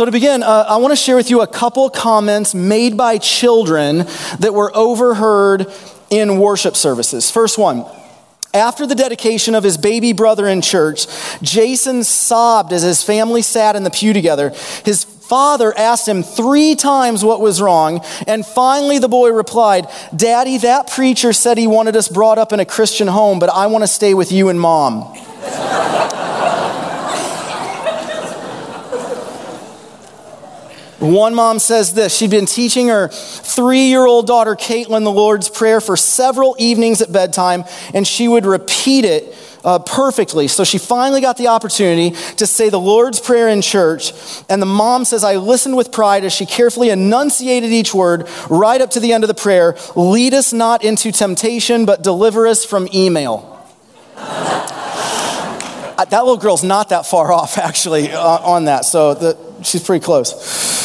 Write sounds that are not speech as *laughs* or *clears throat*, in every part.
So, to begin, uh, I want to share with you a couple comments made by children that were overheard in worship services. First one. After the dedication of his baby brother in church, Jason sobbed as his family sat in the pew together. His father asked him three times what was wrong, and finally the boy replied, Daddy, that preacher said he wanted us brought up in a Christian home, but I want to stay with you and mom. One mom says this she'd been teaching her three year old daughter, Caitlin, the Lord's Prayer for several evenings at bedtime, and she would repeat it uh, perfectly. So she finally got the opportunity to say the Lord's Prayer in church. And the mom says, I listened with pride as she carefully enunciated each word right up to the end of the prayer Lead us not into temptation, but deliver us from email. That little girl's not that far *laughs* off, actually, uh, on that. So the, she's pretty close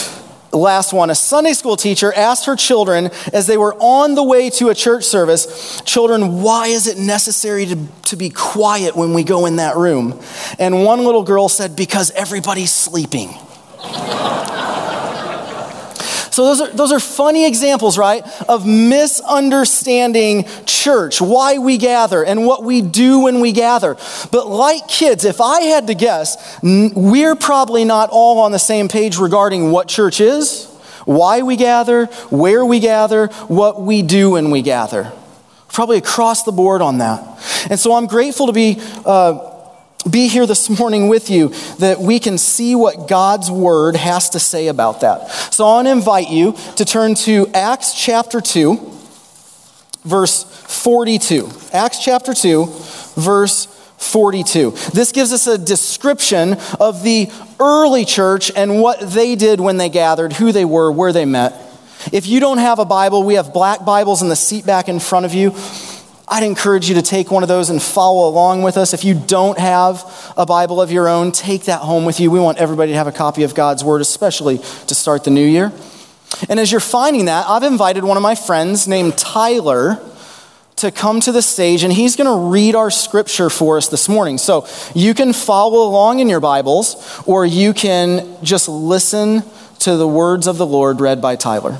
last one. A Sunday school teacher asked her children as they were on the way to a church service, Children, why is it necessary to, to be quiet when we go in that room? And one little girl said, Because everybody's sleeping. So those are, those are funny examples, right, of misunderstanding church, why we gather, and what we do when we gather. But like kids, if I had to guess, we're probably not all on the same page regarding what church is, why we gather, where we gather, what we do when we gather. Probably across the board on that. And so I'm grateful to be. Uh, be here this morning with you that we can see what God's word has to say about that. So I want to invite you to turn to Acts chapter 2, verse 42. Acts chapter 2, verse 42. This gives us a description of the early church and what they did when they gathered, who they were, where they met. If you don't have a Bible, we have black Bibles in the seat back in front of you. I'd encourage you to take one of those and follow along with us. If you don't have a Bible of your own, take that home with you. We want everybody to have a copy of God's Word, especially to start the new year. And as you're finding that, I've invited one of my friends named Tyler to come to the stage, and he's going to read our scripture for us this morning. So you can follow along in your Bibles, or you can just listen to the words of the Lord read by Tyler.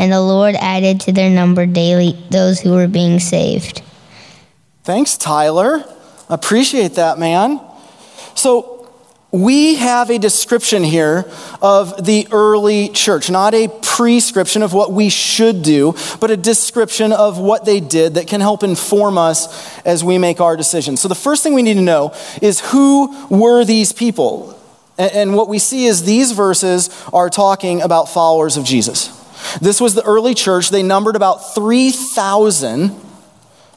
And the Lord added to their number daily those who were being saved. Thanks, Tyler. Appreciate that, man. So, we have a description here of the early church, not a prescription of what we should do, but a description of what they did that can help inform us as we make our decisions. So, the first thing we need to know is who were these people? And what we see is these verses are talking about followers of Jesus. This was the early church. They numbered about 3,000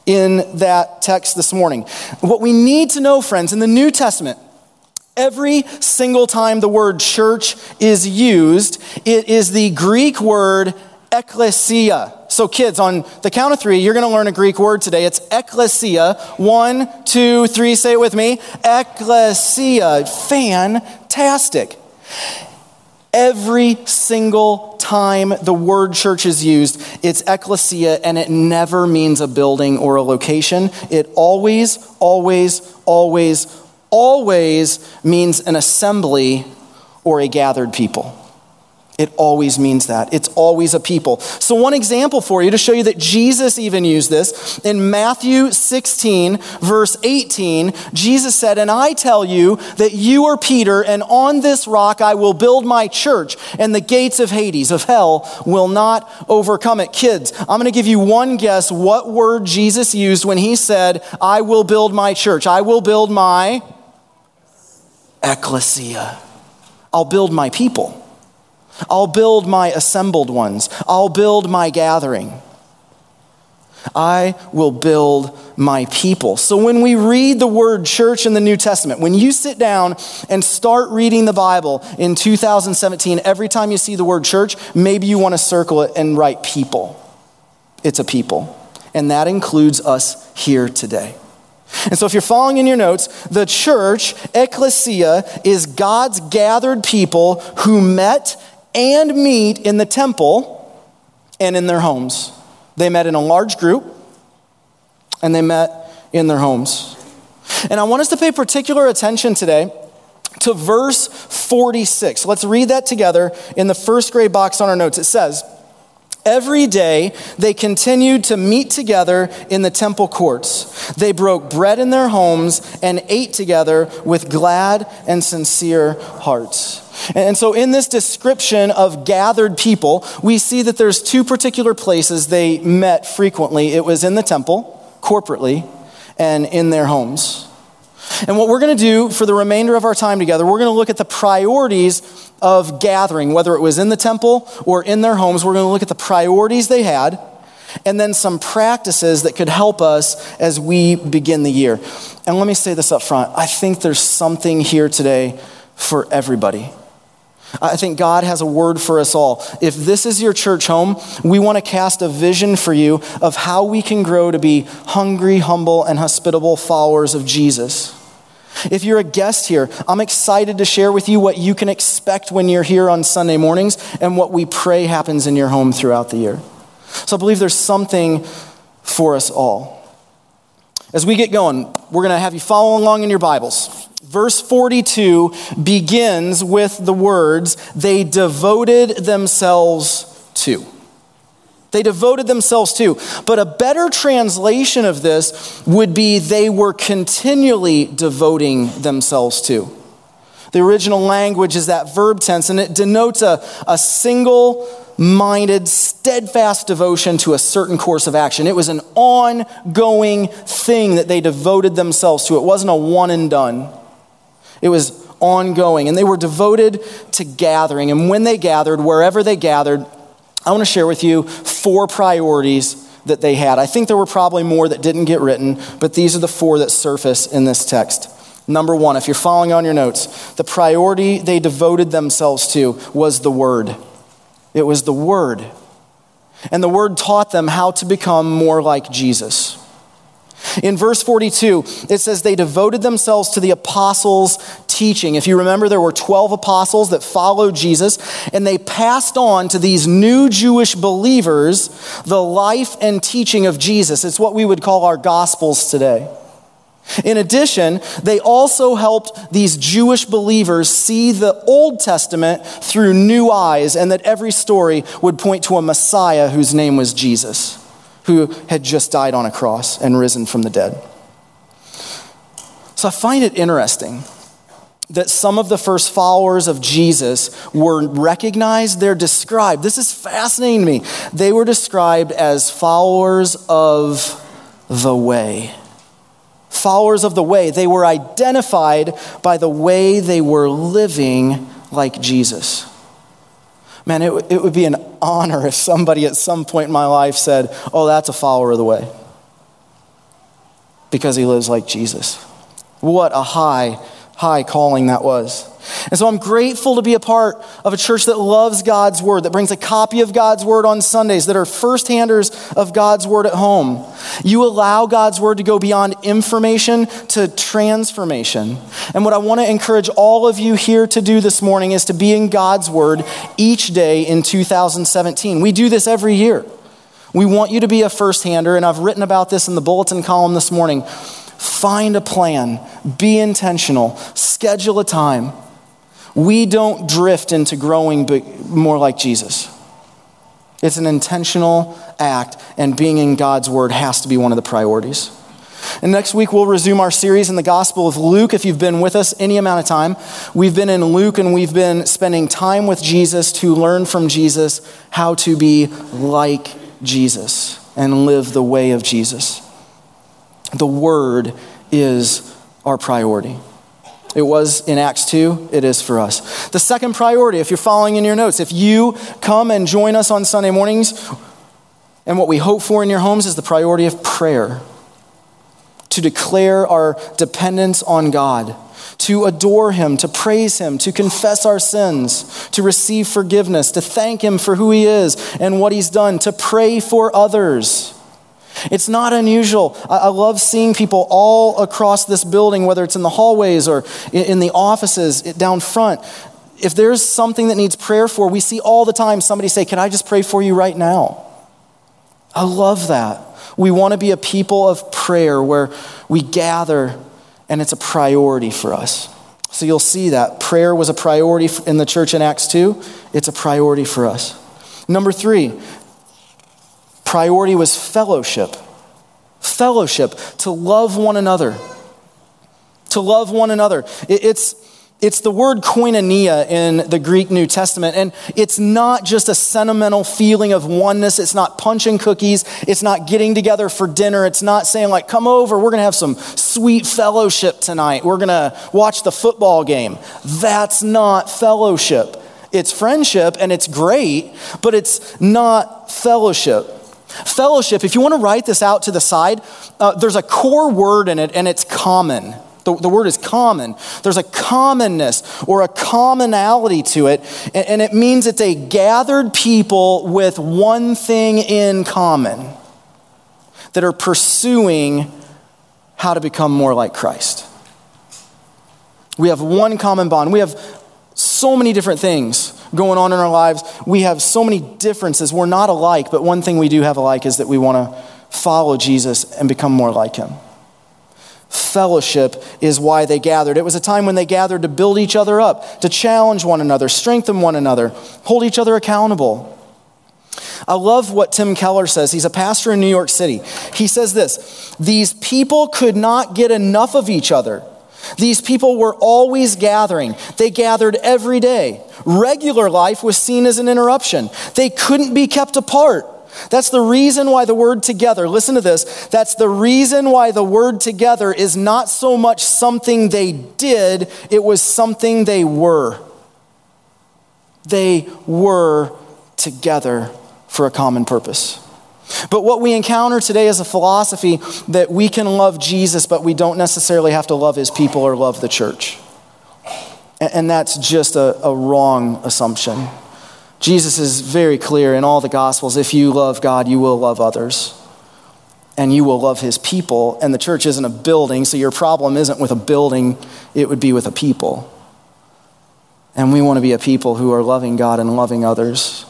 in that text this morning. What we need to know, friends, in the New Testament, Every single time the word church is used, it is the Greek word ecclesia. So, kids, on the count of three, you're going to learn a Greek word today. It's ecclesia. One, two, three, say it with me. Ecclesia. Fantastic. Every single time the word church is used, it's ecclesia, and it never means a building or a location. It always, always, always, always means an assembly or a gathered people. It always means that. It's always a people. So, one example for you to show you that Jesus even used this in Matthew 16, verse 18, Jesus said, And I tell you that you are Peter, and on this rock I will build my church, and the gates of Hades, of hell, will not overcome it. Kids, I'm going to give you one guess what word Jesus used when he said, I will build my church. I will build my ecclesia. I'll build my people. I'll build my assembled ones. I'll build my gathering. I will build my people. So when we read the word church in the New Testament, when you sit down and start reading the Bible in 2017, every time you see the word church, maybe you want to circle it and write people. It's a people. And that includes us here today. And so, if you're following in your notes, the church, ecclesia, is God's gathered people who met and meet in the temple and in their homes. They met in a large group and they met in their homes. And I want us to pay particular attention today to verse 46. Let's read that together in the first grade box on our notes. It says, Every day they continued to meet together in the temple courts. They broke bread in their homes and ate together with glad and sincere hearts. And so, in this description of gathered people, we see that there's two particular places they met frequently it was in the temple, corporately, and in their homes. And what we're going to do for the remainder of our time together, we're going to look at the priorities of gathering, whether it was in the temple or in their homes. We're going to look at the priorities they had and then some practices that could help us as we begin the year. And let me say this up front I think there's something here today for everybody. I think God has a word for us all. If this is your church home, we want to cast a vision for you of how we can grow to be hungry, humble, and hospitable followers of Jesus. If you're a guest here, I'm excited to share with you what you can expect when you're here on Sunday mornings and what we pray happens in your home throughout the year. So I believe there's something for us all. As we get going, we're going to have you follow along in your Bibles. Verse 42 begins with the words, they devoted themselves to. They devoted themselves to. But a better translation of this would be they were continually devoting themselves to. The original language is that verb tense, and it denotes a, a single minded, steadfast devotion to a certain course of action. It was an ongoing thing that they devoted themselves to. It wasn't a one and done, it was ongoing. And they were devoted to gathering. And when they gathered, wherever they gathered, I want to share with you four priorities that they had. I think there were probably more that didn't get written, but these are the four that surface in this text. Number one, if you're following on your notes, the priority they devoted themselves to was the Word. It was the Word. And the Word taught them how to become more like Jesus. In verse 42, it says they devoted themselves to the apostles' teaching. If you remember, there were 12 apostles that followed Jesus, and they passed on to these new Jewish believers the life and teaching of Jesus. It's what we would call our gospels today. In addition, they also helped these Jewish believers see the Old Testament through new eyes, and that every story would point to a Messiah whose name was Jesus who had just died on a cross and risen from the dead. So I find it interesting that some of the first followers of Jesus were recognized, they're described. This is fascinating to me. They were described as followers of the way. Followers of the way. They were identified by the way they were living like Jesus. Man, it, it would be an honor if somebody at some point in my life said, Oh, that's a follower of the way. Because he lives like Jesus. What a high, high calling that was. And so I'm grateful to be a part of a church that loves God's word, that brings a copy of God's word on Sundays, that are first handers of God's word at home. You allow God's word to go beyond information to transformation. And what I want to encourage all of you here to do this morning is to be in God's word each day in 2017. We do this every year. We want you to be a first hander, and I've written about this in the bulletin column this morning. Find a plan, be intentional, schedule a time we don't drift into growing more like Jesus. It's an intentional act, and being in God's word has to be one of the priorities. And next week, we'll resume our series in the Gospel of Luke. If you've been with us any amount of time, we've been in Luke and we've been spending time with Jesus to learn from Jesus how to be like Jesus and live the way of Jesus. The Word is our priority. It was in Acts 2, it is for us. The second priority, if you're following in your notes, if you come and join us on Sunday mornings, And what we hope for in your homes is the priority of prayer to declare our dependence on God, to adore Him, to praise Him, to confess our sins, to receive forgiveness, to thank Him for who He is and what He's done, to pray for others. It's not unusual. I love seeing people all across this building, whether it's in the hallways or in the offices down front. If there's something that needs prayer for, we see all the time somebody say, Can I just pray for you right now? I love that. We want to be a people of prayer where we gather and it's a priority for us. So you'll see that prayer was a priority in the church in Acts 2. It's a priority for us. Number three, priority was fellowship. Fellowship, to love one another. To love one another. It's it's the word koinonia in the Greek New Testament, and it's not just a sentimental feeling of oneness. It's not punching cookies. It's not getting together for dinner. It's not saying, like, come over, we're going to have some sweet fellowship tonight. We're going to watch the football game. That's not fellowship. It's friendship, and it's great, but it's not fellowship. Fellowship, if you want to write this out to the side, uh, there's a core word in it, and it's common. The, the word is common. There's a commonness or a commonality to it, and, and it means it's a gathered people with one thing in common that are pursuing how to become more like Christ. We have one common bond. We have so many different things going on in our lives. We have so many differences. We're not alike, but one thing we do have alike is that we want to follow Jesus and become more like him fellowship is why they gathered. It was a time when they gathered to build each other up, to challenge one another, strengthen one another, hold each other accountable. I love what Tim Keller says. He's a pastor in New York City. He says this These people could not get enough of each other. These people were always gathering. They gathered every day. Regular life was seen as an interruption. They couldn't be kept apart. That's the reason why the word together, listen to this, that's the reason why the word together is not so much something they did, it was something they were. They were together for a common purpose. But what we encounter today is a philosophy that we can love Jesus, but we don't necessarily have to love his people or love the church. And that's just a, a wrong assumption. Jesus is very clear in all the Gospels if you love God, you will love others. And you will love his people. And the church isn't a building, so your problem isn't with a building, it would be with a people. And we want to be a people who are loving God and loving others.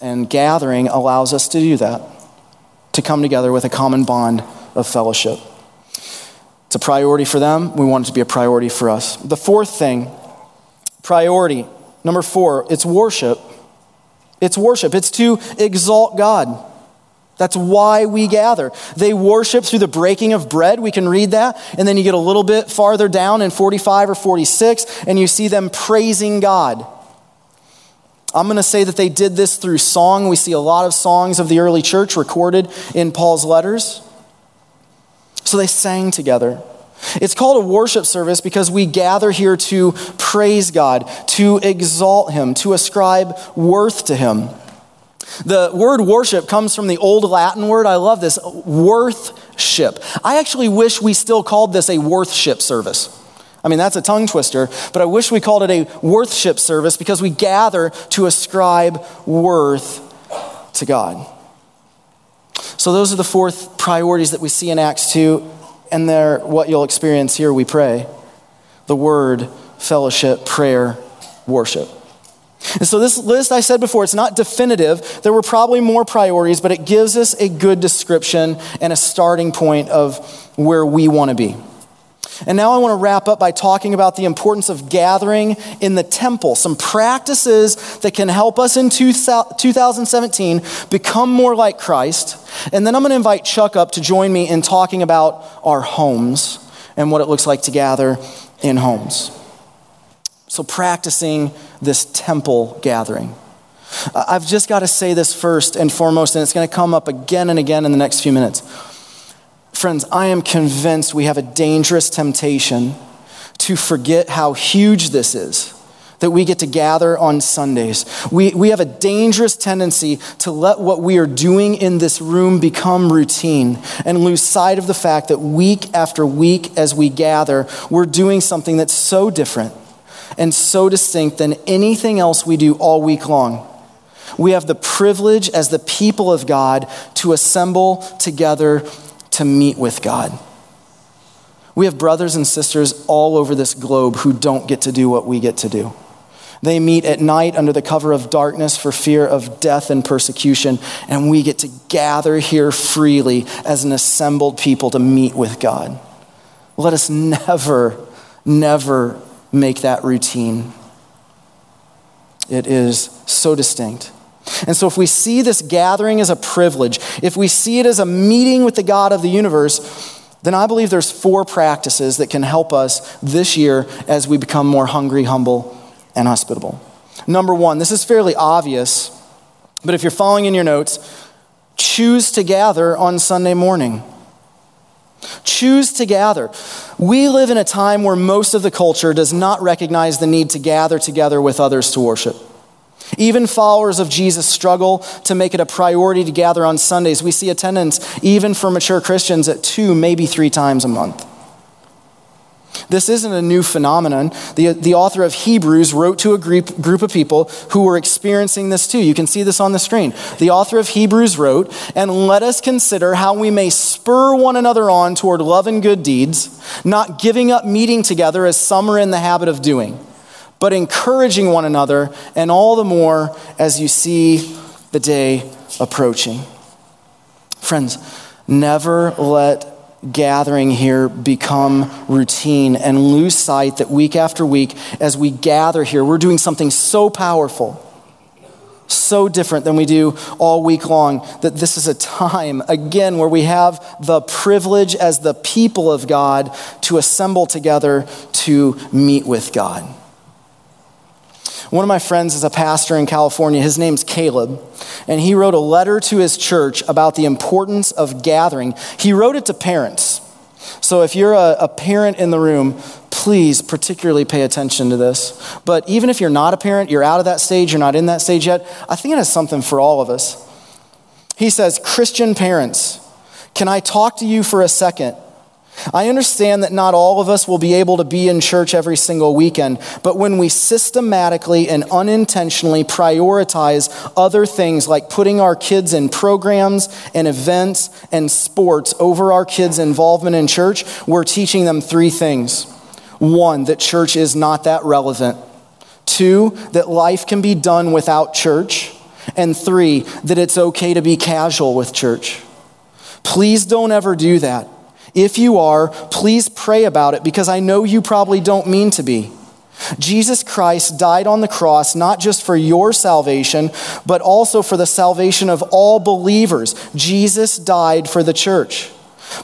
And gathering allows us to do that, to come together with a common bond of fellowship. It's a priority for them. We want it to be a priority for us. The fourth thing, priority, number four, it's worship. It's worship, it's to exalt God. That's why we gather. They worship through the breaking of bread. We can read that. And then you get a little bit farther down in 45 or 46, and you see them praising God. I'm going to say that they did this through song. We see a lot of songs of the early church recorded in Paul's letters. So they sang together. It's called a worship service because we gather here to praise God, to exalt Him, to ascribe worth to Him. The word worship comes from the old Latin word, I love this, worthship. I actually wish we still called this a worthship service. I mean, that's a tongue twister, but I wish we called it a worthship service because we gather to ascribe worth to God. So, those are the fourth priorities that we see in Acts 2 and they're what you'll experience here, we pray the word, fellowship, prayer, worship. And so, this list I said before, it's not definitive. There were probably more priorities, but it gives us a good description and a starting point of where we want to be. And now I want to wrap up by talking about the importance of gathering in the temple, some practices that can help us in 2017 become more like Christ. And then I'm going to invite Chuck up to join me in talking about our homes and what it looks like to gather in homes. So, practicing this temple gathering. I've just got to say this first and foremost, and it's going to come up again and again in the next few minutes. Friends, I am convinced we have a dangerous temptation to forget how huge this is that we get to gather on Sundays. We, we have a dangerous tendency to let what we are doing in this room become routine and lose sight of the fact that week after week, as we gather, we're doing something that's so different and so distinct than anything else we do all week long. We have the privilege as the people of God to assemble together to meet with God. We have brothers and sisters all over this globe who don't get to do what we get to do. They meet at night under the cover of darkness for fear of death and persecution, and we get to gather here freely as an assembled people to meet with God. Let us never, never make that routine. It is so distinct. And so, if we see this gathering as a privilege, if we see it as a meeting with the God of the universe, then I believe there's four practices that can help us this year as we become more hungry, humble, and hospitable. Number one, this is fairly obvious, but if you're following in your notes, choose to gather on Sunday morning. Choose to gather. We live in a time where most of the culture does not recognize the need to gather together with others to worship. Even followers of Jesus struggle to make it a priority to gather on Sundays. We see attendance, even for mature Christians, at two, maybe three times a month. This isn't a new phenomenon. The, the author of Hebrews wrote to a group, group of people who were experiencing this too. You can see this on the screen. The author of Hebrews wrote, And let us consider how we may spur one another on toward love and good deeds, not giving up meeting together as some are in the habit of doing but encouraging one another, and all the more as you see the day approaching. Friends, never let gathering here become routine and lose sight that week after week, as we gather here, we're doing something so powerful, so different than we do all week long, that this is a time, again, where we have the privilege as the people of God to assemble together to meet with God. One of my friends is a pastor in California. His name's Caleb. And he wrote a letter to his church about the importance of gathering. He wrote it to parents. So if you're a, a, parent in the room, please particularly pay attention to this. But even if you're not a parent, you're out of that stage, you're not in that stage yet, I think it has something for all of us. He says, Christian parents, can I talk to you for a second? I understand that not all of us will be able to be in church every single weekend, but when we systematically and unintentionally prioritize other things like putting our kids in programs and events and sports over our kids' involvement in church, we're teaching them three things. One, that church is not that relevant. Two, that life can be done without church. And three, that it's okay to be casual with church. Please don't ever do that. If you are, please pray about it because I know you probably don't mean to be. Jesus Christ died on the cross not just for your salvation, but also for the salvation of all believers. Jesus died for the church.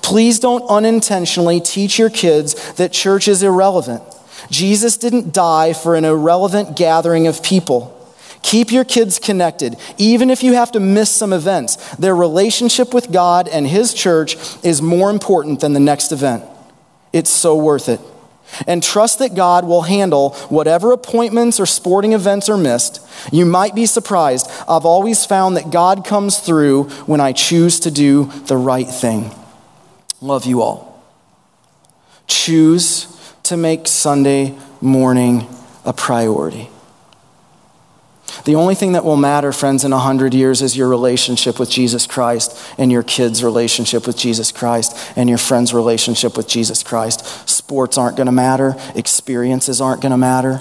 Please don't unintentionally teach your kids that church is irrelevant. Jesus didn't die for an irrelevant gathering of people. Keep your kids connected, even if you have to miss some events. Their relationship with God and His church is more important than the next event. It's so worth it. And trust that God will handle whatever appointments or sporting events are missed. You might be surprised. I've always found that God comes through when I choose to do the right thing. Love you all. Choose to make Sunday morning a priority. The only thing that will matter, friends, in 100 years is your relationship with Jesus Christ and your kids' relationship with Jesus Christ and your friends' relationship with Jesus Christ. Sports aren't going to matter, experiences aren't going to matter.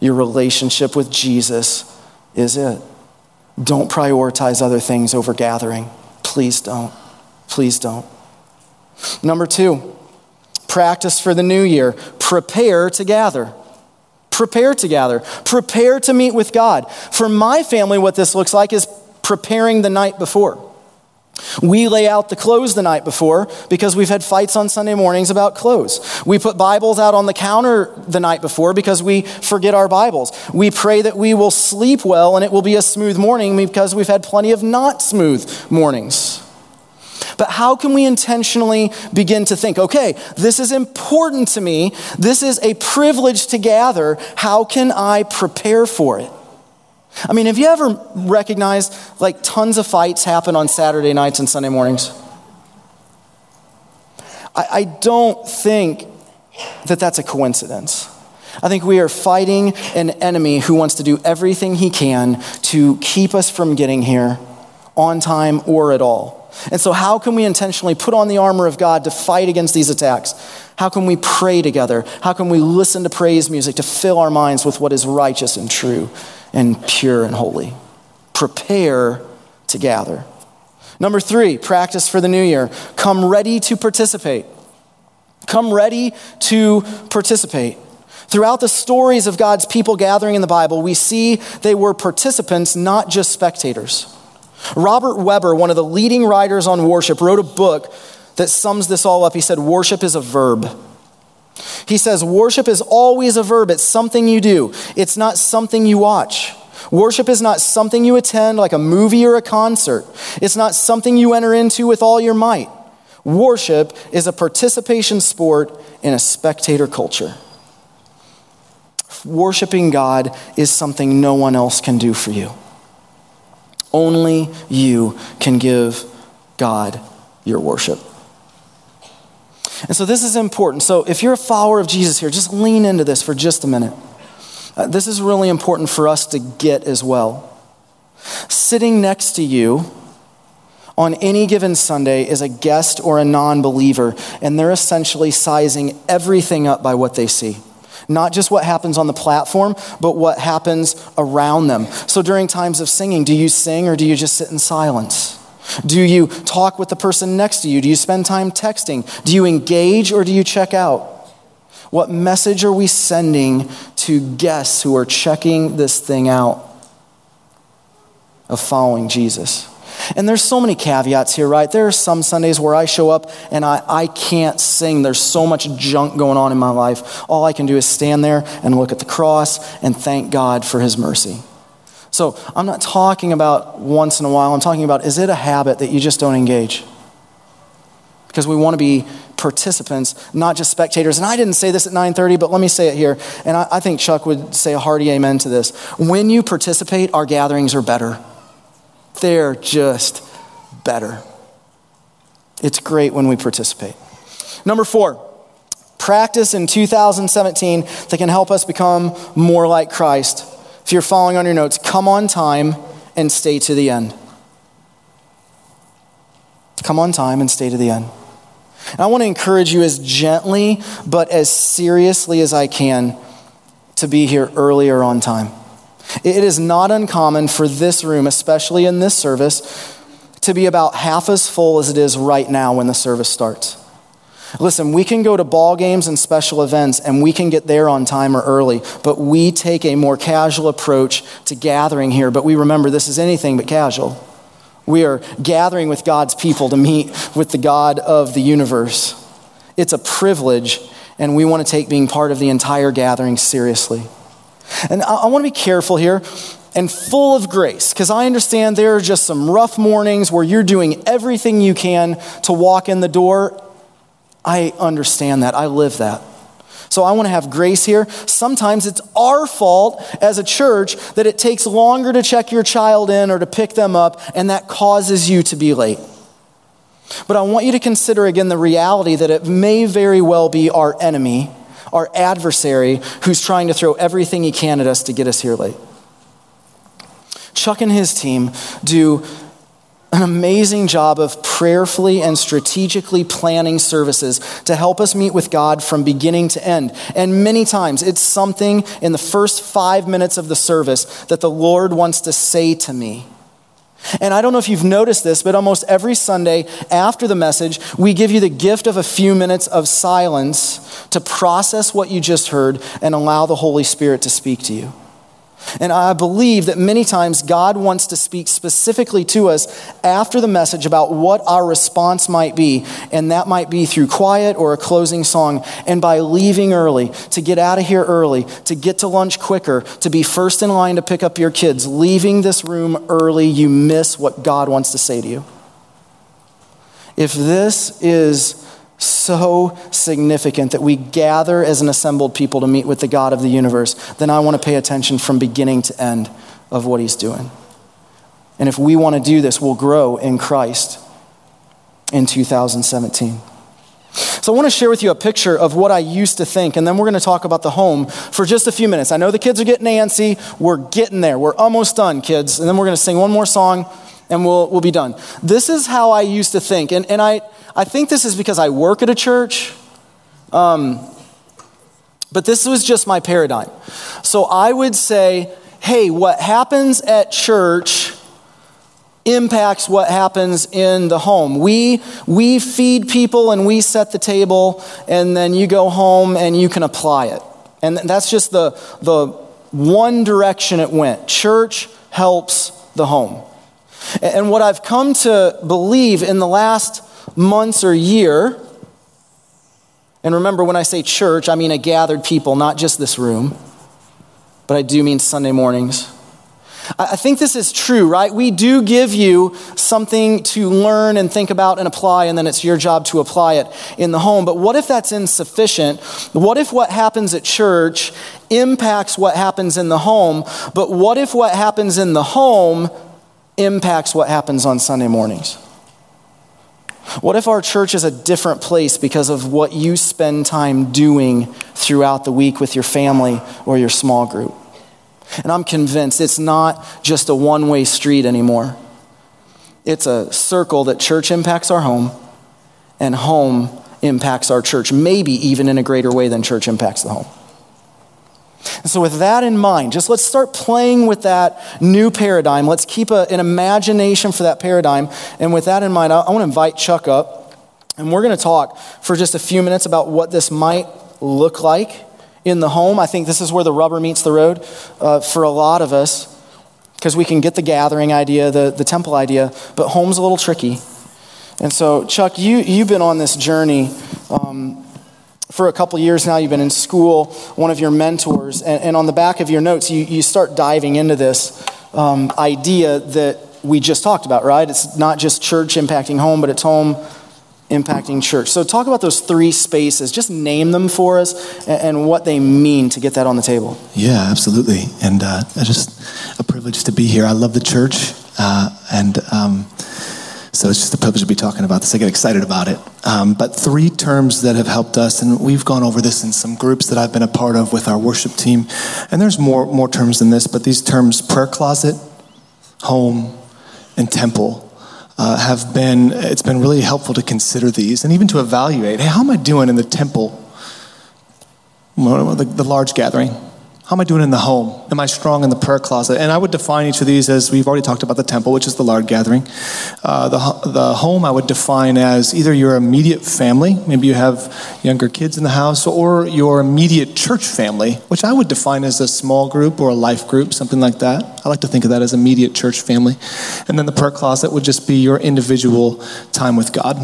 Your relationship with Jesus is it. Don't prioritize other things over gathering. Please don't. Please don't. Number two, practice for the new year. Prepare to gather. Prepare to gather, prepare to meet with God. For my family, what this looks like is preparing the night before. We lay out the clothes the night before because we've had fights on Sunday mornings about clothes. We put Bibles out on the counter the night before because we forget our Bibles. We pray that we will sleep well and it will be a smooth morning because we've had plenty of not smooth mornings. But how can we intentionally begin to think, okay, this is important to me. This is a privilege to gather. How can I prepare for it? I mean, have you ever recognized like tons of fights happen on Saturday nights and Sunday mornings? I, I don't think that that's a coincidence. I think we are fighting an enemy who wants to do everything he can to keep us from getting here on time or at all. And so, how can we intentionally put on the armor of God to fight against these attacks? How can we pray together? How can we listen to praise music to fill our minds with what is righteous and true and pure and holy? Prepare to gather. Number three, practice for the new year. Come ready to participate. Come ready to participate. Throughout the stories of God's people gathering in the Bible, we see they were participants, not just spectators. Robert Webber, one of the leading writers on worship, wrote a book that sums this all up. He said, Worship is a verb. He says, Worship is always a verb. It's something you do, it's not something you watch. Worship is not something you attend like a movie or a concert, it's not something you enter into with all your might. Worship is a participation sport in a spectator culture. Worshiping God is something no one else can do for you. Only you can give God your worship. And so this is important. So if you're a follower of Jesus here, just lean into this for just a minute. Uh, this is really important for us to get as well. Sitting next to you on any given Sunday is a guest or a non believer, and they're essentially sizing everything up by what they see. Not just what happens on the platform, but what happens around them. So during times of singing, do you sing or do you just sit in silence? Do you talk with the person next to you? Do you spend time texting? Do you engage or do you check out? What message are we sending to guests who are checking this thing out of following Jesus? And there's so many caveats here, right? There are some Sundays where I show up and I, I can't sing. There's so much junk going on in my life. All I can do is stand there and look at the cross and thank God for his mercy. So I'm not talking about once in a while. I'm talking about is it a habit that you just don't engage? Because we want to be participants, not just spectators. And I didn't say this at 9:30, but let me say it here. And I, I think Chuck would say a hearty amen to this. When you participate, our gatherings are better. They're just better. It's great when we participate. Number four, practice in 2017 that can help us become more like Christ. If you're following on your notes, come on time and stay to the end. Come on time and stay to the end. And I want to encourage you as gently but as seriously as I can to be here earlier on time. It is not uncommon for this room, especially in this service, to be about half as full as it is right now when the service starts. Listen, we can go to ball games and special events and we can get there on time or early, but we take a more casual approach to gathering here. But we remember this is anything but casual. We are gathering with God's people to meet with the God of the universe. It's a privilege, and we want to take being part of the entire gathering seriously. And I, I want to be careful here and full of grace because I understand there are just some rough mornings where you're doing everything you can to walk in the door. I understand that. I live that. So I want to have grace here. Sometimes it's our fault as a church that it takes longer to check your child in or to pick them up, and that causes you to be late. But I want you to consider again the reality that it may very well be our enemy our adversary who's trying to throw everything he can at us to get us here late. Chuck and his team do an amazing job of prayerfully and strategically planning services to help us meet with God from beginning to end. And many times it's something in the first five minutes of the service that the Lord wants to say to me and I don't know if you've noticed this, but almost every Sunday after the message, we give you the gift of a few minutes of silence to process what you just heard and allow the Holy Spirit to speak to you. And I believe that many times God wants to speak specifically to us after the message about what our response might be. And that might be through quiet or a closing song. And by leaving early, to get out of here early, to get to lunch quicker, to be first in line to pick up your kids, leaving this room early, you miss what God wants to say to you. if this is so significant that we gather as an assembled people to meet with the God of the universe, then I want to pay attention from beginning to end of what he's doing. And if we want to do this, we'll grow in Christ in 2017. So, I want to share with you a picture of what I used to think, and then we're going to talk about the home for just a few minutes. I know the kids are getting antsy. We're getting there. We're almost done, kids. And then we're going to sing one more song, and we'll, we'll be done. This is how I used to think. And, and I, I think this is because I work at a church. Um, but this was just my paradigm. So I would say, hey, what happens at church impacts what happens in the home. We, we feed people and we set the table, and then you go home and you can apply it. And that's just the, the one direction it went. Church helps the home. And what I've come to believe in the last months or year, and remember when I say church, I mean a gathered people, not just this room, but I do mean Sunday mornings I think this is true, right? We do give you something to learn and think about and apply, and then it's your job to apply it in the home. But what if that's insufficient? What if what happens at church impacts what happens in the home? But what if what happens in the home impacts what happens on Sunday mornings? What if our church is a different place because of what you spend time doing throughout the week with your family or your small group? And I'm convinced it's not just a one way street anymore. It's a circle that church impacts our home, and home impacts our church, maybe even in a greater way than church impacts the home. And so, with that in mind, just let's start playing with that new paradigm. Let's keep a, an imagination for that paradigm. And with that in mind, I, I want to invite Chuck up, and we're going to talk for just a few minutes about what this might look like in the home. I think this is where the rubber meets the road uh, for a lot of us because we can get the gathering idea, the, the temple idea, but home's a little tricky. And so, Chuck, you, you've been on this journey um, for a couple years now. You've been in school, one of your mentors, and, and on the back of your notes, you, you start diving into this um, idea that we just talked about, right? It's not just church impacting home, but it's home impacting church. So, talk about those three spaces. Just name them for us and, and what they mean to get that on the table. Yeah, absolutely. And uh, just a privilege to be here. I love the church. Uh, and um, so it's just a privilege to be talking about this. I get excited about it. Um, but three terms that have helped us, and we've gone over this in some groups that I've been a part of with our worship team. And there's more, more terms than this, but these terms prayer closet, home, and temple uh, have been, it's been really helpful to consider these and even to evaluate hey, how am I doing in the temple, the, the large gathering? How am I doing in the home? Am I strong in the prayer closet? And I would define each of these as we've already talked about the temple, which is the large gathering. Uh, the, the home I would define as either your immediate family, maybe you have younger kids in the house, or your immediate church family, which I would define as a small group or a life group, something like that. I like to think of that as immediate church family. And then the prayer closet would just be your individual time with God.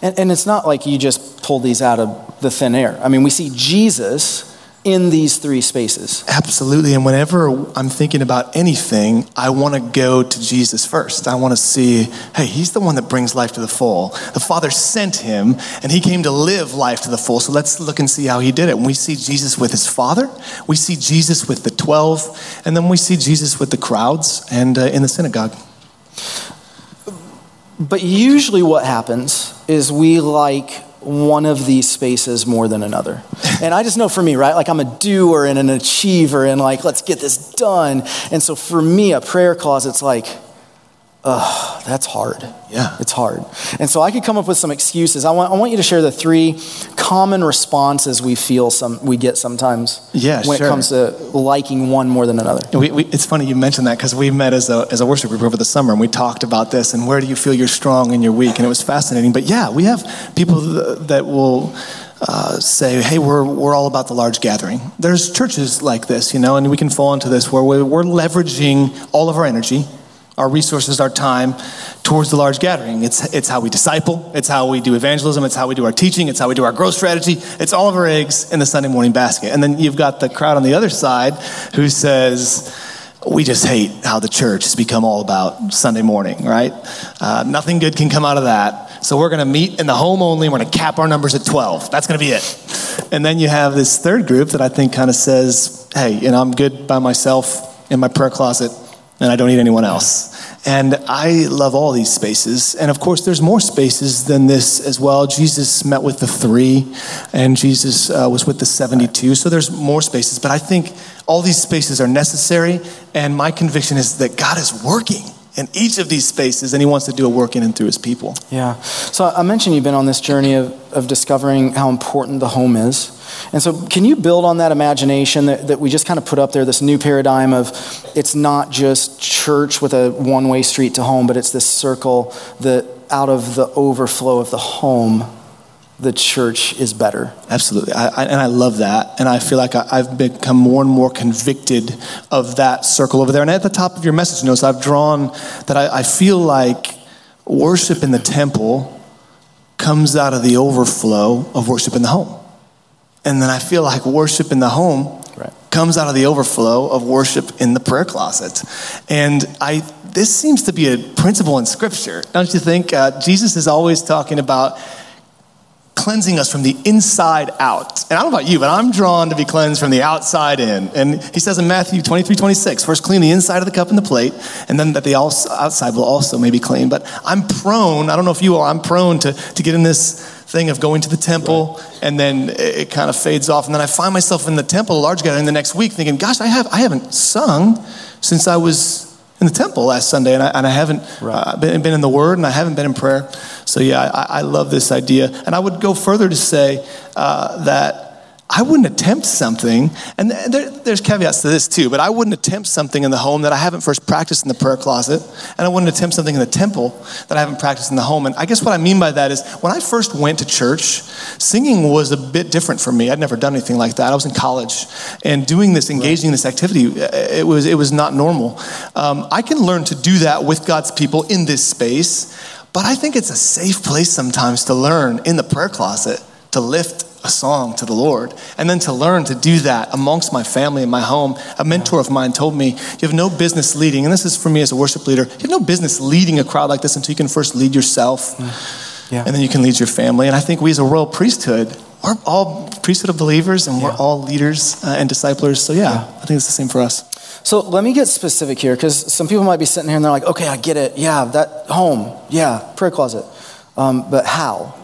And, and it's not like you just pull these out of the thin air. I mean, we see Jesus in these three spaces. Absolutely. And whenever I'm thinking about anything, I want to go to Jesus first. I want to see, hey, he's the one that brings life to the full. The Father sent him, and he came to live life to the full. So let's look and see how he did it. When we see Jesus with his Father, we see Jesus with the 12, and then we see Jesus with the crowds and uh, in the synagogue. But usually, what happens is we like one of these spaces more than another. And I just know for me, right? Like I'm a doer and an achiever and like, let's get this done. And so for me, a prayer closet's like, ugh, that's hard. Yeah. It's hard. And so I could come up with some excuses. I want, I want you to share the three common responses we feel some, we get sometimes yeah, when sure. it comes to liking one more than another. We, we, it's funny you mentioned that because we met as a, as a worship group over the summer and we talked about this and where do you feel you're strong and you're weak. And it was fascinating. But yeah, we have people that will uh, say, hey, we're, we're all about the large gathering. There's churches like this, you know, and we can fall into this where we're, we're leveraging all of our energy our resources, our time towards the large gathering. It's, it's how we disciple, it's how we do evangelism, it's how we do our teaching, it's how we do our growth strategy. It's all of our eggs in the Sunday morning basket. And then you've got the crowd on the other side who says, we just hate how the church has become all about Sunday morning, right? Uh, nothing good can come out of that. So we're going to meet in the home only. We're going to cap our numbers at 12. That's going to be it. And then you have this third group that I think kind of says, hey, you know, I'm good by myself in my prayer closet and I don't need anyone else. And I love all these spaces. And of course, there's more spaces than this as well. Jesus met with the three, and Jesus uh, was with the 72. So there's more spaces. But I think all these spaces are necessary. And my conviction is that God is working in each of these spaces, and He wants to do a work in and through His people. Yeah. So I mentioned you've been on this journey of, of discovering how important the home is. And so, can you build on that imagination that, that we just kind of put up there, this new paradigm of it's not just church with a one way street to home, but it's this circle that out of the overflow of the home, the church is better. Absolutely. I, I, and I love that. And I feel like I, have become more and more convicted of that circle over there. And at the top of your message notes, I've drawn that I, I feel like worship in the temple comes out of the overflow of worship in the home. And then I feel like worship in the home right. comes out of the overflow of worship in the prayer closet. And I, this seems to be a principle in Scripture, don't you think? Uh, Jesus is always talking about cleansing us from the inside out. And I don't know about you, but I'm drawn to be cleansed from the outside in. And he says in Matthew 23, 26, first clean the inside of the cup and the plate, and then that the outside will also maybe clean. But I'm prone, I don't know if you are, I'm prone to, to get in this thing of going to the temple right. and then it kind of fades off. And then I find myself in the temple, large gathering the next week thinking, gosh, I, have, I haven't sung since I was in the temple last Sunday, and I, and I haven't right. uh, been, been, in the Word, and I haven't been in prayer. So, yeah, I, I love this idea. And I would go further to say uh, that I wouldn't attempt something, and there, there's caveats to this too, but I wouldn't attempt something in the home that I haven't first practiced in the prayer closet, and I wouldn't attempt something in the temple that I haven't practiced in the home. And I guess what I mean by that is when I first went to church, singing was a bit different for me. I'd never done anything like that. I was in college, and doing this, engaging in this activity, it was, it was not normal. Um, I can learn to do that with God's people in this space, but I think it's a safe place sometimes to learn in the prayer closet to lift a song to the Lord. And then to learn to do that amongst my family and my home. A mentor of mine told me, You have no business leading, and this is for me as a worship leader, you have no business leading a crowd like this until you can first lead yourself. Yeah. And then you can lead your family. And I think we as a royal priesthood, we're all priesthood of believers and yeah. we're all leaders uh, and disciplers. So, yeah, yeah, I think it's the same for us. So let me get specific here because some people might be sitting here and they're like, okay, I get it. Yeah, that home. Yeah, prayer closet. Um, but how?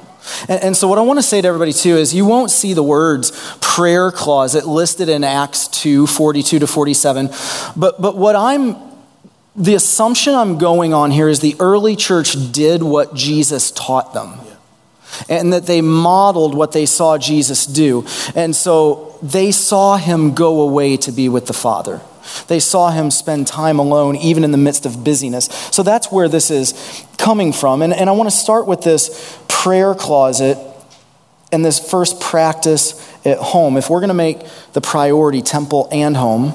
And, and, so, what I want to say to everybody too is you won't see the words prayer closet listed in Acts 2 42 to 47. But, but what I'm, the assumption I'm going on here is the early church did what Jesus taught them. And that they modeled what they saw Jesus do. And so they saw him go away to be with the Father. They saw him spend time alone, even in the midst of busyness. So that's where this is coming from. And, and I want to start with this prayer closet and this first practice at home. If we're going to make the priority temple and home,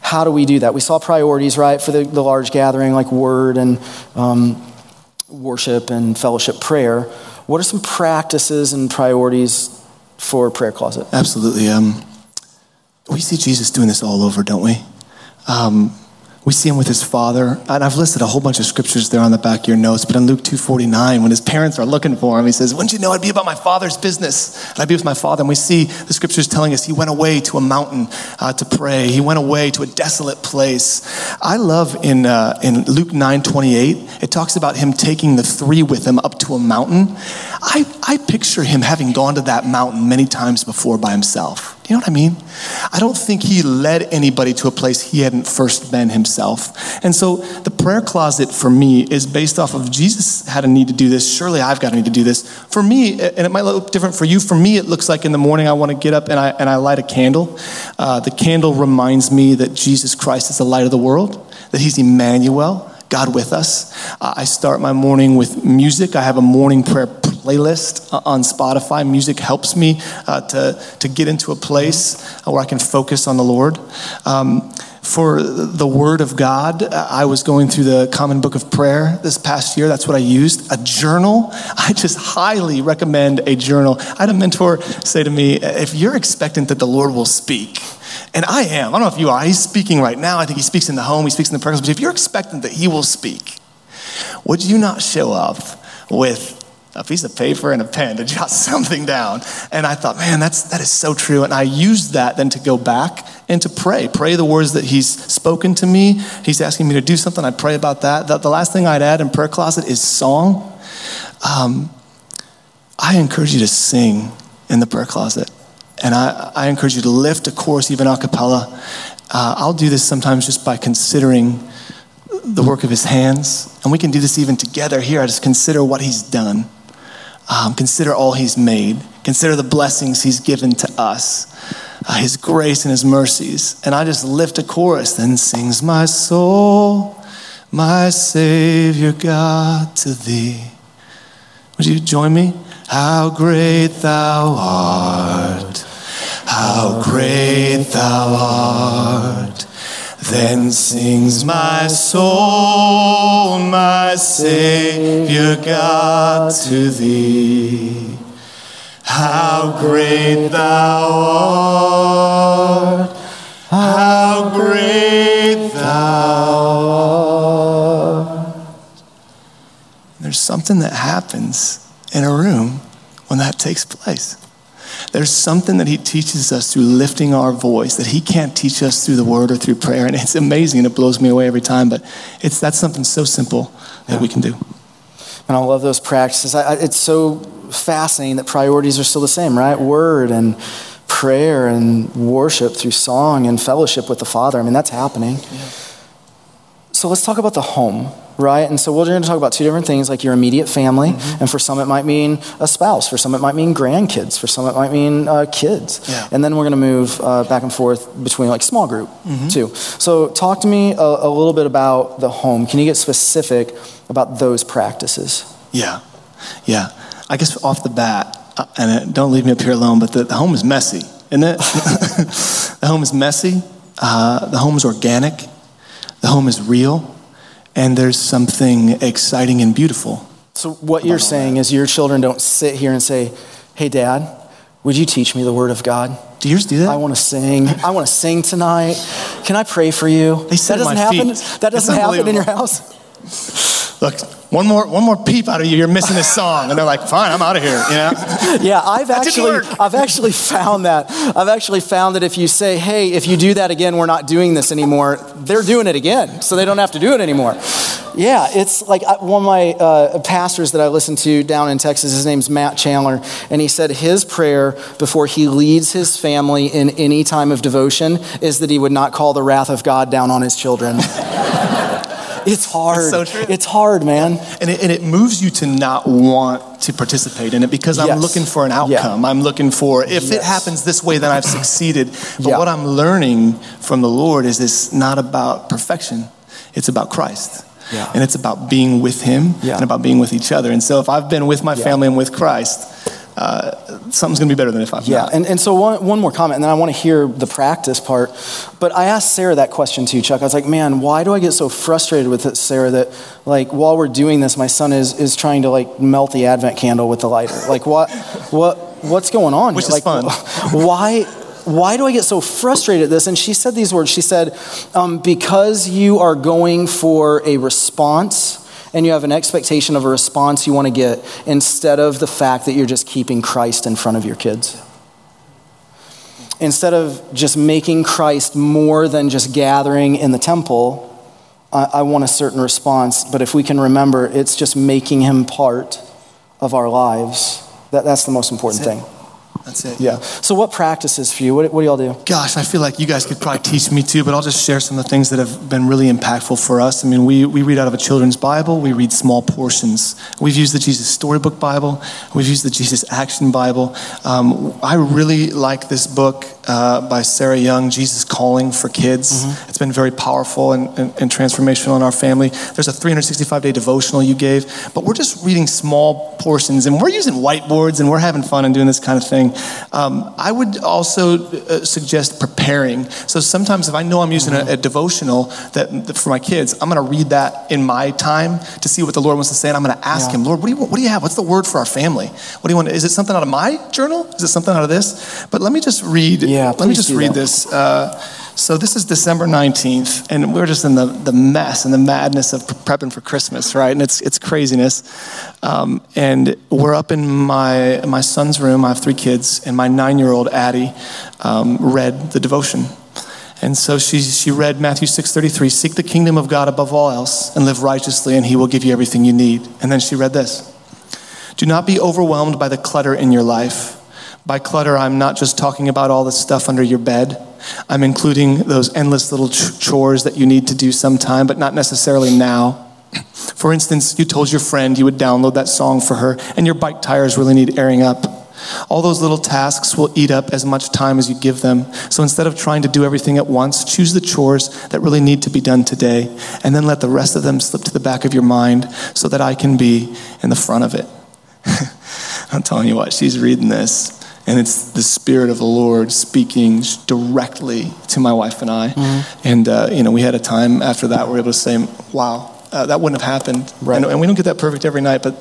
how do we do that? We saw priorities, right, for the, the large gathering, like word and um, worship and fellowship prayer. What are some practices and priorities for prayer closet? Absolutely. Um, we see Jesus doing this all over, don't we? Um, we see him with his father. And I've listed a whole bunch of scriptures there on the back of your notes. But in Luke 2.49, when his parents are looking for him, he says, Wouldn't you know I'd be about my father's business? And I'd be with my father. And we see the scriptures telling us he went away to a mountain uh, to pray. He went away to a desolate place. I love in, uh, in Luke 9.28, it talks about him taking the three with him up to a mountain. I, I picture him having gone to that mountain many times before by himself. Do you know what I mean? I don't think he led anybody to a place he hadn't first been himself. And so the prayer closet for me is based off of Jesus had a need to do this. Surely I've got a need to do this. For me, and it might look different for you, for me, it looks like in the morning I want to get up and I, and I light a candle. Uh, the candle reminds me that Jesus Christ is the light of the world, that he's Emmanuel. God with us. Uh, I start my morning with music. I have a morning prayer playlist uh, on Spotify. Music helps me uh, to, to get into a place uh, where I can focus on the Lord. Um, for the Word of God, uh, I was going through the Common Book of Prayer this past year. That's what I used. A journal. *laughs* I just highly recommend a journal. I had a mentor say to me, if you're expectant that the Lord will speak, and I am, I don't know if you are, he's speaking right now. I think he speaks in the home, he speaks in the prayer, but if you're expectant that he will speak, would you not show up with a piece of paper and a pen to *laughs* jot something down. And I thought, man, that's, that is so true. And I used that then to go back and to pray. Pray the words that He's spoken to me. He's asking me to do something. I pray about that. The, the last thing I'd add in prayer closet is song. Um, I encourage you to sing in the prayer closet. And I, I encourage you to lift a chorus, even a cappella. Uh, I'll do this sometimes just by considering the work of his hands. And we can do this even together here. I just consider what he's done. Um, consider all he's made. Consider the blessings he's given to us, uh, his grace and his mercies. And I just lift a chorus, then sings my soul, my Savior God, to thee. Would you join me? How great thou art! How great thou art! Then sings my soul, my Savior God, to thee. How great thou art! How great thou art! There's something that happens in a room when that takes place. There's something that he teaches us through lifting our voice that he can't teach us through the word or through prayer. And it's amazing and it blows me away every time, but it's, that's something so simple that yeah. we can do. And I love those practices. I, I, it's so fascinating that priorities are still the same, right? Word and prayer and worship through song and fellowship with the Father. I mean, that's happening. Yeah. So let's talk about the home right? And so we're going to talk about two different things, like your immediate family, mm-hmm. and for some it might mean a spouse, for some it might mean grandkids, for some it might mean uh, kids, yeah. and then we're going to move uh, back and forth between like small group mm-hmm. too. So talk to me a, a, little bit about the home. Can you get specific about those practices? Yeah, yeah. I guess off the bat, uh, and don't leave me up here alone, but the, the home is messy, isn't it? *laughs* the home is messy. Uh, the home is organic. The home is real and there's something exciting and beautiful. So, what you're saying is your children don't sit here and say, Hey, dad, would you teach me the word of God? Do yours do that? I want to sing. I want to sing tonight. Can I pray for you? They that doesn't happen. Feet. That doesn't happen in your house. Look, one more, one more peep out of you, you're missing this song. And they're like, fine, I'm out of here, you know? *laughs* Yeah, I've actually, I've actually found that. I've actually found that if you say, hey, if you do that again, we're not doing this anymore, they're doing it again, so they don't have to do it anymore. Yeah, it's like one of my uh, pastors that I listen to down in Texas, his name's Matt Chandler, and he said his prayer before he leads his family in any time of devotion is that he would not call the wrath of God down on his children. *laughs* *laughs* It's hard. It's so true. It's hard, man. And it, and it moves you to not want to participate in it because I'm looking for an outcome. Yeah. I'm looking for, if yes. it happens this way, then I've succeeded. But yeah. what I'm learning from the Lord is it's not about perfection, it's about Christ. Yeah. And it's about being with Him and about being with each other. And so if I've been with my family and with Christ, uh, something's going to be better than if I've yeah, not. and, and so one, one more comment, and then I want to hear the practice part. But I asked Sarah that question too, Chuck. I was like, man, why do I get so frustrated with it, Sarah, that like while we're doing this, my son is, is trying to like melt the Advent candle with the lighter? Like what, what, what's going on? Which here? is like, fun. *laughs* Why, why do I get so frustrated at this? And she said these words. She said, um, because you are going for a response and you have an expectation of a response you want to get instead of the fact that you're just keeping Christ in front of your kids. Instead of just making Christ more than just gathering in the temple, I, I want a certain response. But if we can remember, it's just making him part of our lives. That, that's the most important thing. That's it. Yeah. So, what practices for you? What, what do y'all do? Gosh, I feel like you guys could probably teach me too, but I'll just share some of the things that have been really impactful for us. I mean, we, we read out of a children's Bible, we read small portions. We've used the Jesus Storybook Bible, we've used the Jesus Action Bible. Um, I really like this book uh, by Sarah Young, Jesus Calling for Kids. Mm-hmm. It's been very powerful and, and, and, transformational in our family. There's a 365 day devotional you gave, but we're just reading small portions and we're using whiteboards and we're having fun and doing this kind of thing. Um, I would also uh, suggest preparing. So sometimes if I know I'm using a, a devotional that, that, for my kids, I'm going to read that in my time to see what the Lord wants to say, and I'm going to ask yeah. Him, Lord, what do you what do you have? What's the word for our family? What do you want? Is it something out of my journal? Is it something out of this? But let me just read. Yeah, let me just read that. this. Uh, So this is December 19th, and we're just in the, the mess and the madness of prepping for Christmas, right? And it's, it's craziness. Um, and we're up in my, my son's room. I have three kids, and my nine year old Addie um, read the devotion. And so she, she read Matthew 6.33, seek the kingdom of God above all else and live righteously and he will give you everything you need. And then she read this. Do not be overwhelmed by the clutter in your life. By clutter, I'm not just talking about all the stuff under your bed. I'm including those endless little ch- chores that you need to do sometime, but not necessarily now. For instance, you told your friend you would download that song for her, and your bike tires really need airing up. All those little tasks will eat up as much time as you give them. So instead of trying to do everything at once, choose the chores that really need to be done today, and then let the rest of them slip to the back of your mind so that I can be in the front of it. *laughs* I'm telling you what, she's reading this, and it's the Spirit of the Lord speaking directly to my wife and I. Mm-hmm. And, uh, you know, we had a time after that where we were able to say, wow, uh, that wouldn't have happened. Right. And, and, we don't get that perfect every night, but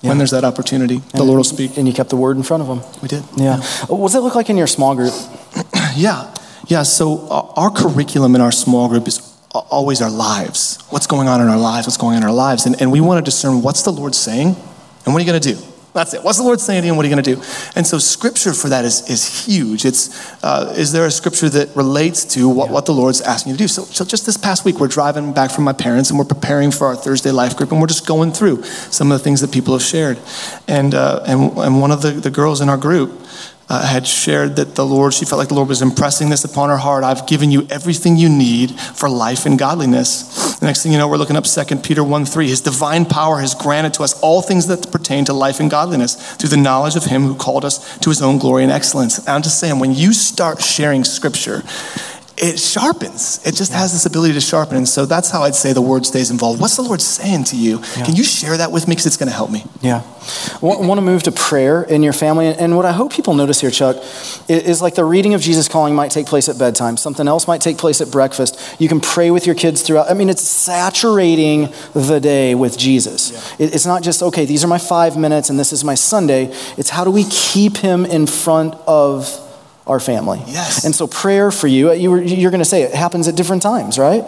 yeah. when there's that opportunity, and, the Lord will speak. And you kept the word in front of them. We did. Yeah. yeah. What does it look like in your small group? *clears throat* yeah. Yeah. So uh, our curriculum in our small group is always our lives. What's going on in our lives? What's going on in our lives? And, and we want to discern what's the Lord saying and what are you going to do? That's it. What's the Lord saying to you and what are you going to do? And so scripture for that is, is huge. It's, uh, is there a scripture that relates to what, what the Lord's asking you to do? So, so just this past week, we're driving back from my parents and we're preparing for our Thursday life group and we're just going through some of the things that people have shared. And, uh, and, and one of the, the girls in our group, uh, had shared that the Lord, she felt like the Lord was impressing this upon her heart. I've given you everything you need for life and godliness. The next thing you know, we're looking up 2 Peter 1 3. His divine power has granted to us all things that pertain to life and godliness through the knowledge of Him who called us to His own glory and excellence. And I'm just saying, when you start sharing scripture, it sharpens. It just has this ability to sharpen. And so that's how I'd say the word stays involved. What's the Lord saying to you? Yeah. Can you share that with me? Because it's going to help me. Yeah. I want to move to prayer in your family. And what I hope people notice here, Chuck, is like the reading of Jesus calling might take place at bedtime. Something else might take place at breakfast. You can pray with your kids throughout. I mean, it's saturating the day with Jesus. Yeah. It's not just, okay, these are my five minutes and this is my Sunday. It's how do we keep him in front of our family. Yes. And so prayer for you, you were, you're going to say it happens at different times, right?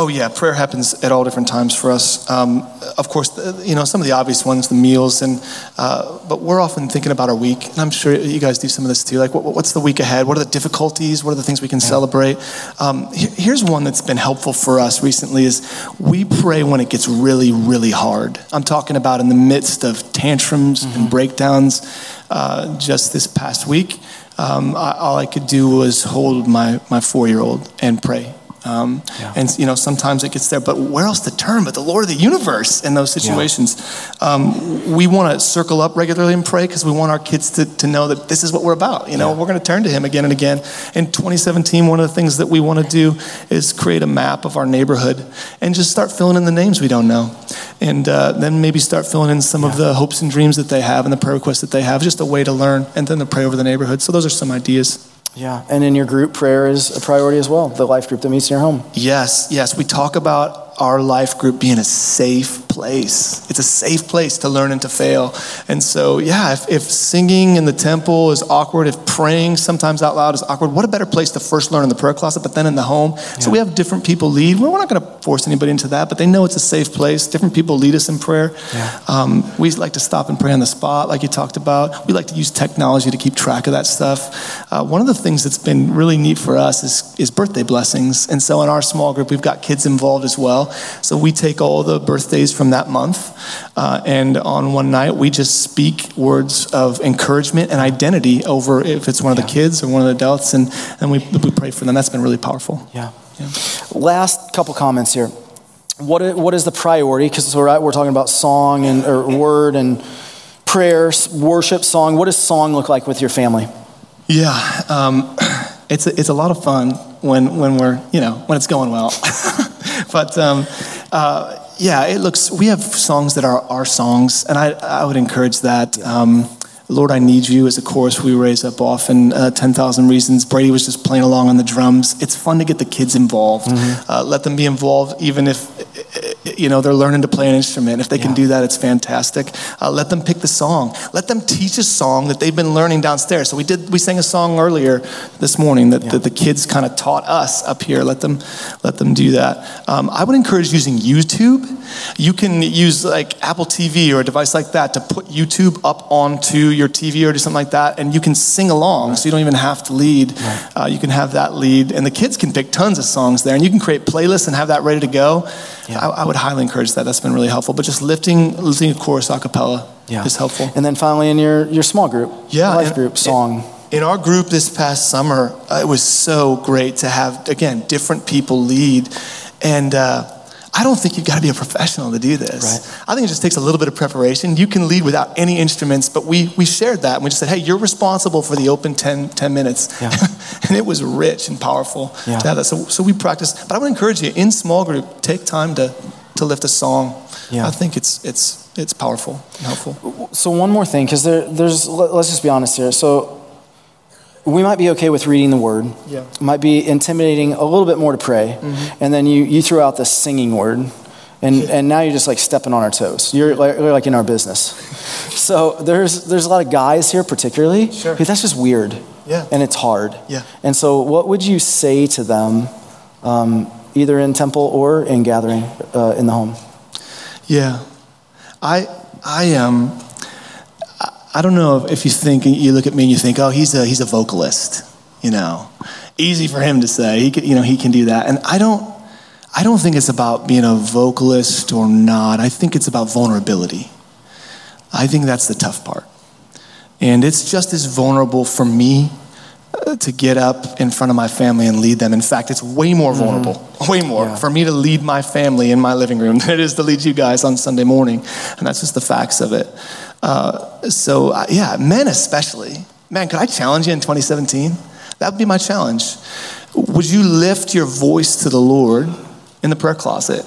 Oh yeah, prayer happens at all different times for us. Um, of course, you know some of the obvious ones, the meals, and uh, but we're often thinking about our week, and I'm sure you guys do some of this too. Like, what, what's the week ahead? What are the difficulties? What are the things we can yeah. celebrate? Um, here's one that's been helpful for us recently: is we pray when it gets really, really hard. I'm talking about in the midst of tantrums mm-hmm. and breakdowns. Uh, just this past week, um, I, all I could do was hold my, my four year old and pray. Um, yeah. And you know, sometimes it gets there, but where else to turn but the Lord of the universe in those situations? Yeah. Um, we want to circle up regularly and pray because we want our kids to, to know that this is what we're about. You know, yeah. we're going to turn to Him again and again. In 2017, one of the things that we want to do is create a map of our neighborhood and just start filling in the names we don't know, and uh, then maybe start filling in some of the hopes and dreams that they have and the prayer requests that they have. Just a way to learn and then to pray over the neighborhood. So those are some ideas. Yeah, and in your group, prayer is a priority as well, the life group that meets in your home. Yes, yes. We talk about our life group being a safe place. It's a safe place to learn and to fail. And so, yeah, if, if singing in the temple is awkward, if praying sometimes out loud is awkward, what a better place to first learn in the prayer closet, but then in the home. Yeah. So we have different people lead. We're not going to force anybody into that, but they know it's a safe place. Different people lead us in prayer. Yeah. Um, we like to stop and pray on the spot, like you talked about. We like to use technology to keep track of that stuff. Uh, one of the things that's been really neat for us is, is birthday blessings. And so in our small group, we've got kids involved as well. So we take all the birthdays from that month, uh, and on one night we just speak words of encouragement and identity over if it's one of the kids or one of the adults, and, and we, we pray for them. That's been really powerful. Yeah. yeah. Last couple comments here. What is, what is the priority? Because we're, we're talking about song and or word and prayer, worship, song. What does song look like with your family? Yeah, um, *clears throat* it's a, it's a lot of fun when when we're you know when it's going well. *laughs* *laughs* but um, uh, yeah, it looks. We have songs that are our songs, and I, I would encourage that. Um, Lord, I Need You is a chorus we raise up often. Uh, 10,000 Reasons. Brady was just playing along on the drums. It's fun to get the kids involved. Mm-hmm. Uh, let them be involved, even if you know, they're learning to play an instrument. If they can do that, it's fantastic. Uh, let them pick the song. Let them teach a song that they've been learning downstairs. So we did. We sang a song earlier this morning that, that the kids kind of taught us up here. Let them let them do that. Um, I would encourage using YouTube. You can use like Apple TV or a device like that to put YouTube up onto your TV or do something like that, and you can sing along. So you don't even have to lead. Uh, you can have that lead, and the kids can pick tons of songs there, and you can create playlists and have that ready to go. I, I would highly encourage that. That's been really helpful. But just lifting, lifting a chorus a cappella is helpful. And then finally, in your, your small group, Yeah, life and- group song. In our group this past summer, uh, it was so great to have, again, different people lead. And uh, I don't think you've got to be a professional to do this. Right. I think it just takes a little bit of preparation. You can lead without any instruments, but we, we shared that. And we just said, hey, you're responsible for the open 10, 10 minutes. Yeah. *laughs* and it was rich and powerful Yeah. to have that. So, so we practiced. But I would encourage you, in small group, take time to, to lift a song. Yeah. I think it's, it's, it's powerful and helpful. So one more thing, because there, there's, let- let's just be honest here. So we might be okay with reading the word. Yeah. It might be intimidating a little bit more to pray. And then you, you throw out the singing word. And, and now you're just like stepping on our toes. You're like, you're like in our business. *laughs* So there's, there's a lot of guys here, particularly, Sure. that's just weird. Yeah. And it's hard. Yeah. And so, what would you say to them, um, either in temple or in gathering uh, in the home? Yeah, I I um I- don't know if you think you look at me and you think, oh, he's a he's a vocalist, you know, easy for him to say. He can, you know he can do that, and I don't I don't think it's about being a vocalist or not. I think it's about vulnerability. I think that's the tough part, and it's just as vulnerable for me uh, to get up in front of my family and lead them. In fact, it's way more vulnerable, way more Yeah. for me to lead my family in my living room *laughs* than it is to lead you guys on Sunday morning. And that's just the facts of it. Uh, so, uh, yeah, men especially. Man, could I challenge you in 2017? That would be my challenge. Would you lift your voice to the Lord in the prayer closet?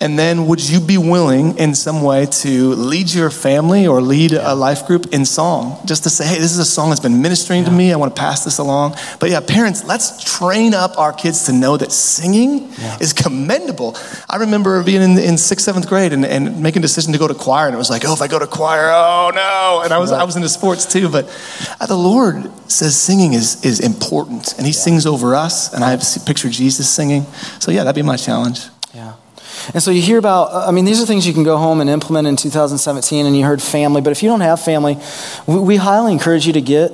And then would you be willing in some way to lead your family or lead a life group in song? Just to say, hey, this is a song that's been ministering to me. I want to pass this along. But yeah, parents, let's train up our kids to know that singing is commendable. I remember being in, in sixth, seventh grade and, and making a decision to go to choir. And it was like, oh, if I go to choir, oh no. And I was, I was into sports too. But uh, the Lord says singing is, is important. And He sings over us. And I have pictured Jesus singing. So yeah, that'd be my challenge. Yeah. And so you hear about, uh, I mean, these are things you can go home and implement in 2017, and you heard family. But if you don't have family, we, we highly encourage you to get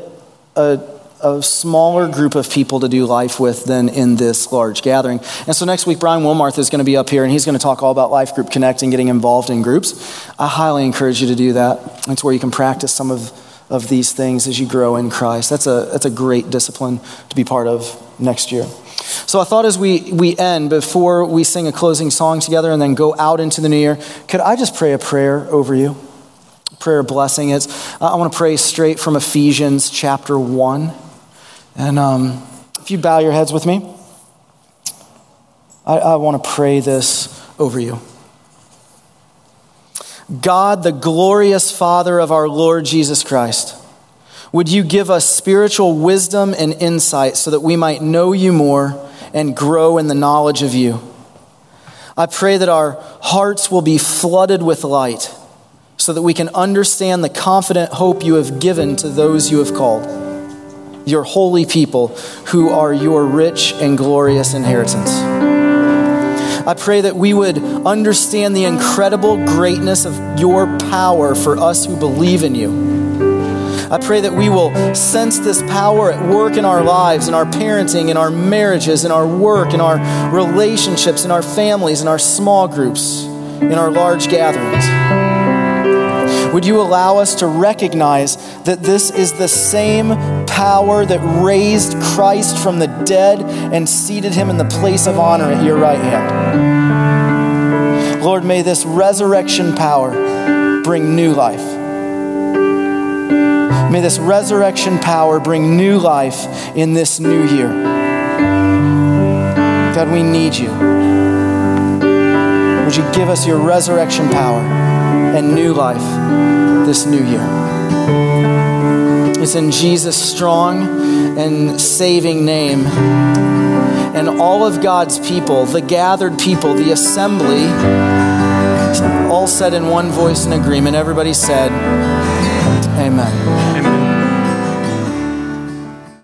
a, a smaller group of people to do life with than in this large gathering. And so next week, Brian Wilmarth is going to be up here, and he's going to talk all about Life Group Connect and getting involved in groups. I highly encourage you to do that. It's where you can practice some of, of these things as you grow in Christ. That's a, that's a great discipline to be part of next year. So I thought as we, we end, before we sing a closing song together and then go out into the new year, could I just pray a prayer over you? Prayer blessing. It's, I want to pray straight from Ephesians chapter 1. And um, if you bow your heads with me, I, I want to pray this over you. God, the glorious Father of our Lord Jesus Christ, would you give us spiritual wisdom and insight so that we might know you more and grow in the knowledge of you? I pray that our hearts will be flooded with light so that we can understand the confident hope you have given to those you have called, your holy people who are your rich and glorious inheritance. I pray that we would understand the incredible greatness of your power for us who believe in you. I pray that we will sense this power at work in our lives, in our parenting, in our marriages, in our work, in our relationships, in our families, in our small groups, in our large gatherings. Would you allow us to recognize that this is the same power that raised Christ from the dead and seated him in the place of honor at your right hand? Lord, may this resurrection power bring new life. May this resurrection power bring new life in this new year. God, we need you. Would you give us your resurrection power and new life this new year? It's in Jesus' strong and saving name. And all of God's people, the gathered people, the assembly, all said in one voice in agreement. Everybody said, Amen.